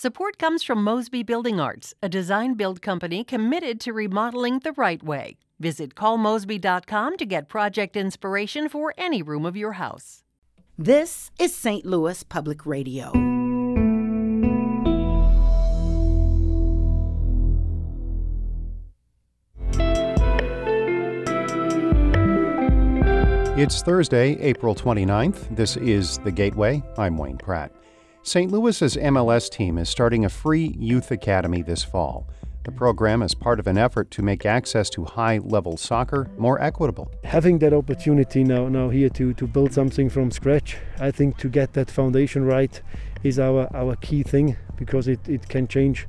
Support comes from Mosby Building Arts, a design build company committed to remodeling the right way. Visit callmosby.com to get project inspiration for any room of your house. This is St. Louis Public Radio. It's Thursday, April 29th. This is The Gateway. I'm Wayne Pratt. St. Louis's MLS team is starting a free youth academy this fall. The program is part of an effort to make access to high level soccer more equitable. Having that opportunity now, now here to, to build something from scratch, I think to get that foundation right is our, our key thing because it, it can change,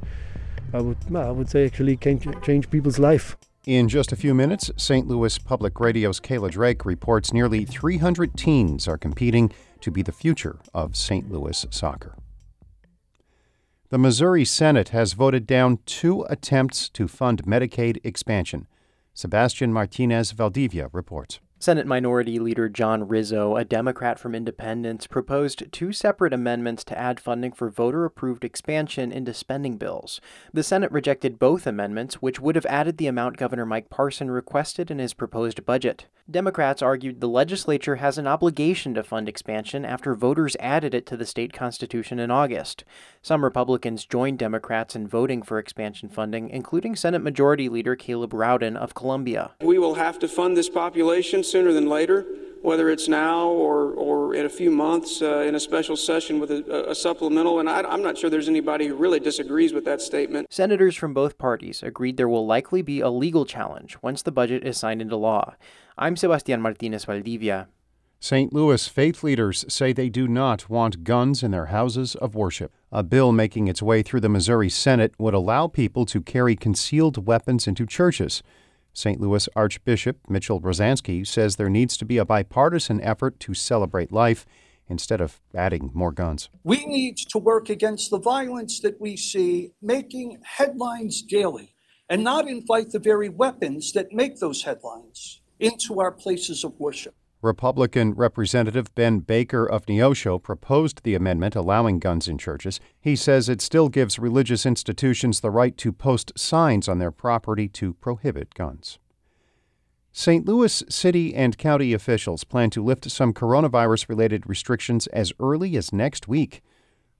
I would, I would say actually can change people's life. In just a few minutes, St. Louis Public Radio's Kayla Drake reports nearly 300 teens are competing to be the future of St. Louis soccer. The Missouri Senate has voted down two attempts to fund Medicaid expansion. Sebastian Martinez Valdivia reports. Senate Minority Leader John Rizzo, a Democrat from Independence, proposed two separate amendments to add funding for voter approved expansion into spending bills. The Senate rejected both amendments, which would have added the amount Governor Mike Parson requested in his proposed budget. Democrats argued the legislature has an obligation to fund expansion after voters added it to the state constitution in August. Some Republicans joined Democrats in voting for expansion funding, including Senate Majority Leader Caleb Rowden of Columbia. We will have to fund this population sooner than later, whether it's now or, or in a few months uh, in a special session with a, a supplemental. And I, am not sure there's anybody who really disagrees with that statement. Senators from both parties agreed there will likely be a legal challenge once the budget is signed into law. I'm Sebastian Martinez Valdivia. St. Louis faith leaders say they do not want guns in their houses of worship. A bill making its way through the Missouri Senate would allow people to carry concealed weapons into churches. St. Louis Archbishop Mitchell Rozanski says there needs to be a bipartisan effort to celebrate life instead of adding more guns. We need to work against the violence that we see making headlines daily and not invite the very weapons that make those headlines into our places of worship. Republican Representative Ben Baker of Neosho proposed the amendment allowing guns in churches. He says it still gives religious institutions the right to post signs on their property to prohibit guns. St. Louis city and county officials plan to lift some coronavirus related restrictions as early as next week.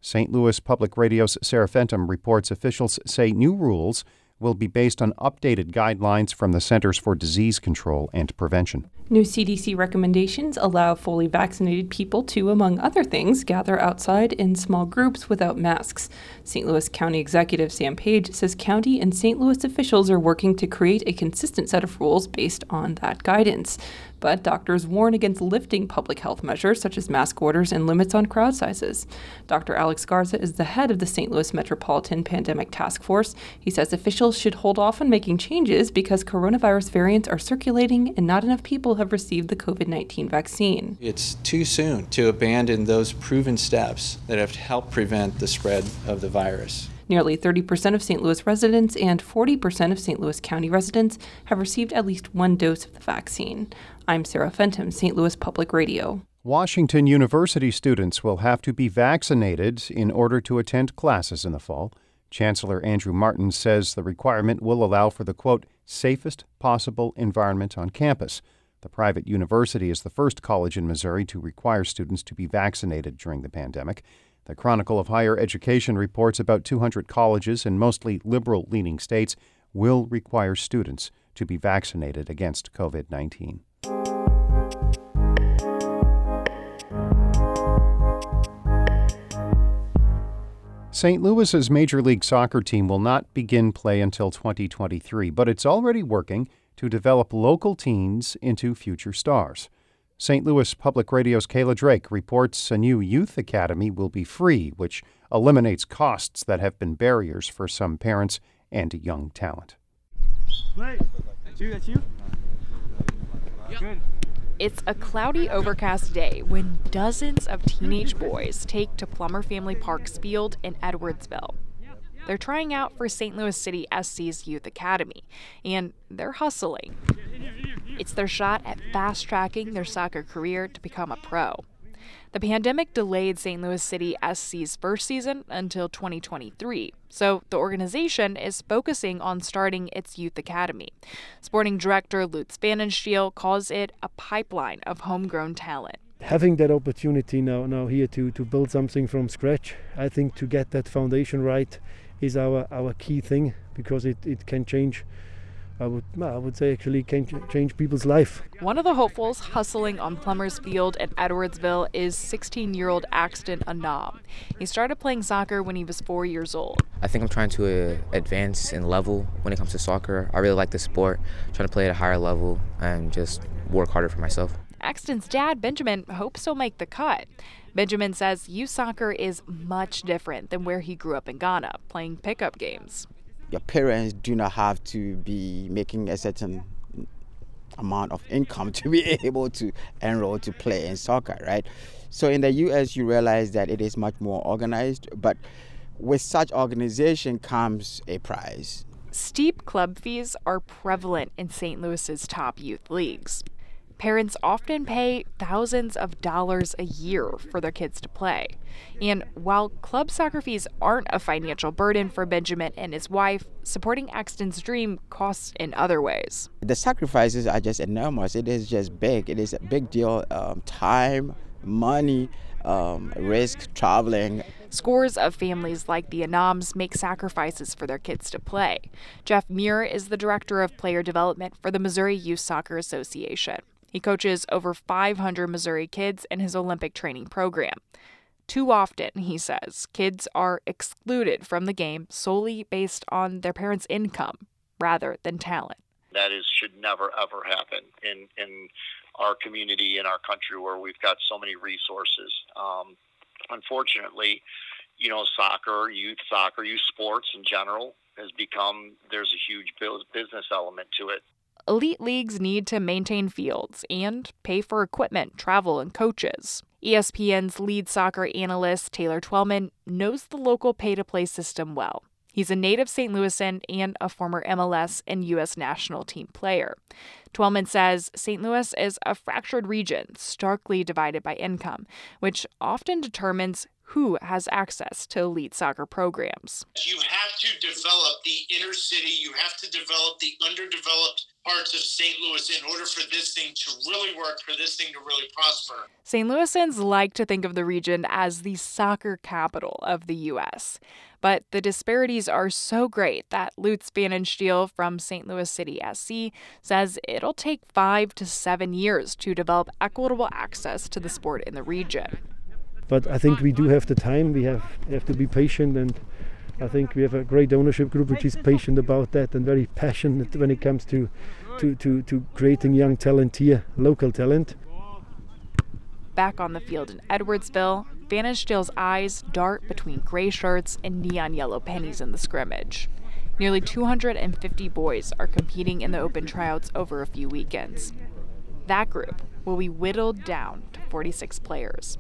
St. Louis Public Radio's Sarah Fentem reports officials say new rules will be based on updated guidelines from the Centers for Disease Control and Prevention. New CDC recommendations allow fully vaccinated people to, among other things, gather outside in small groups without masks. St. Louis County Executive Sam Page says county and St. Louis officials are working to create a consistent set of rules based on that guidance. But doctors warn against lifting public health measures such as mask orders and limits on crowd sizes. Dr. Alex Garza is the head of the St. Louis Metropolitan Pandemic Task Force. He says officials should hold off on making changes because coronavirus variants are circulating and not enough people have received the COVID 19 vaccine. It's too soon to abandon those proven steps that have helped prevent the spread of the virus. Nearly 30% of St. Louis residents and 40% of St. Louis County residents have received at least one dose of the vaccine. I'm Sarah Fentem, St. Louis Public Radio. Washington University students will have to be vaccinated in order to attend classes in the fall. Chancellor Andrew Martin says the requirement will allow for the quote, safest possible environment on campus. The private university is the first college in Missouri to require students to be vaccinated during the pandemic. The Chronicle of Higher Education reports about 200 colleges in mostly liberal leaning states will require students to be vaccinated against COVID 19. St. Louis's Major League Soccer team will not begin play until 2023, but it's already working to develop local teens into future stars. St. Louis Public Radio's Kayla Drake reports a new youth academy will be free, which eliminates costs that have been barriers for some parents and young talent. It's a cloudy, overcast day when dozens of teenage boys take to Plummer Family Park's field in Edwardsville. They're trying out for St. Louis City SC's Youth Academy, and they're hustling. It's their shot at fast tracking their soccer career to become a pro. The pandemic delayed St. Louis City SC's first season until 2023, so the organization is focusing on starting its youth academy. Sporting director Lutz Pfannenstiel calls it a pipeline of homegrown talent. Having that opportunity now, now here to, to build something from scratch, I think to get that foundation right is our, our key thing because it, it can change I would, I would say actually can change people's life. One of the hopefuls hustling on Plummer's Field in Edwardsville is 16-year-old Axton Anam. He started playing soccer when he was four years old. I think I'm trying to uh, advance in level when it comes to soccer. I really like the sport, trying to play at a higher level and just work harder for myself. Axton's dad, Benjamin, hopes he'll make the cut. Benjamin says youth soccer is much different than where he grew up in Ghana, playing pickup games your parents do not have to be making a certain amount of income to be able to enroll to play in soccer, right? So in the US, you realize that it is much more organized, but with such organization comes a prize. Steep club fees are prevalent in St. Louis's top youth leagues. Parents often pay thousands of dollars a year for their kids to play. And while club soccer fees aren't a financial burden for Benjamin and his wife, supporting Axton's dream costs in other ways. The sacrifices are just enormous. It is just big. It is a big deal. Um, time, money, um, risk, traveling. Scores of families like the Anams make sacrifices for their kids to play. Jeff Muir is the director of player development for the Missouri Youth Soccer Association. He coaches over 500 Missouri kids in his Olympic training program. Too often, he says, kids are excluded from the game solely based on their parents' income rather than talent. That is should never ever happen in in our community in our country where we've got so many resources. Um, unfortunately, you know, soccer, youth soccer, youth sports in general has become there's a huge business element to it elite leagues need to maintain fields and pay for equipment, travel, and coaches. ESPN's lead soccer analyst, Taylor Twellman, knows the local pay to play system well. He's a native St. Louisan and a former MLS and U.S. national team player. Twellman says St. Louis is a fractured region, starkly divided by income, which often determines who has access to elite soccer programs. You have to develop the inner city, you have to develop the underdeveloped parts of St. Louis in order for this thing to really work, for this thing to really prosper. St. Louisans like to think of the region as the soccer capital of the U.S. But the disparities are so great that Lutz Pfannenstiel from St. Louis City SC says it'll take five to seven years to develop equitable access to the sport in the region. But I think we do have the time. We have, have to be patient, and I think we have a great ownership group which is patient about that and very passionate when it comes to to, to, to creating young talent here, local talent. Back on the field in Edwardsville, Pfannenstiel's eyes dart between gray shirts and neon yellow pennies in the scrimmage. Nearly 250 boys are competing in the open tryouts over a few weekends. That group will be whittled down to 46 players.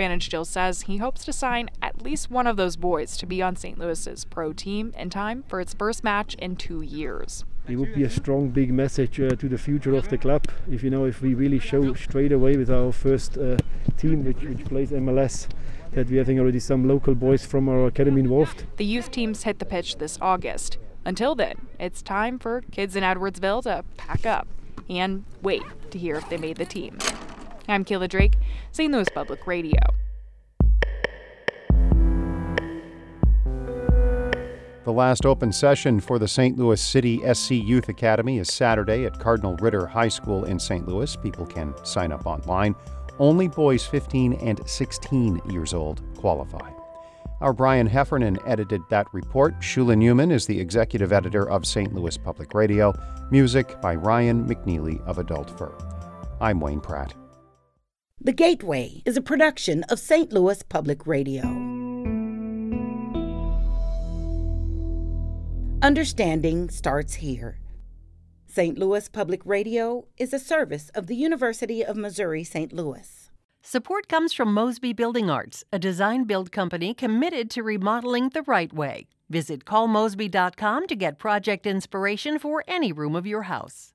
Pfannenstiel says he hopes to sign at least one of those boys to be on St. Louis's pro team in time for its first match in two years. It would be a strong, big message uh, to the future of the club if you know if we really show straight away with our first uh, team, which, which plays MLS, that we're having already some local boys from our academy involved. The youth teams hit the pitch this August. Until then, it's time for kids in Edwardsville to pack up and wait to hear if they made the team. I'm Kayla Drake, St. Louis Public Radio. The last open session for the St. Louis City SC Youth Academy is Saturday at Cardinal Ritter High School in St. Louis. People can sign up online. Only boys 15 and 16 years old qualify. Our Brian Heffernan edited that report. Shula Neuman is the executive editor of St. Louis Public Radio. Music by Ryan McNeely of Adult Fur. I'm Wayne Pratt. The Gateway is a production of St. Louis Public Radio. Understanding starts here. St. Louis Public Radio is a service of the University of Missouri St. Louis. Support comes from Mosby Building Arts, a design build company committed to remodeling the right way. Visit callmosby.com to get project inspiration for any room of your house.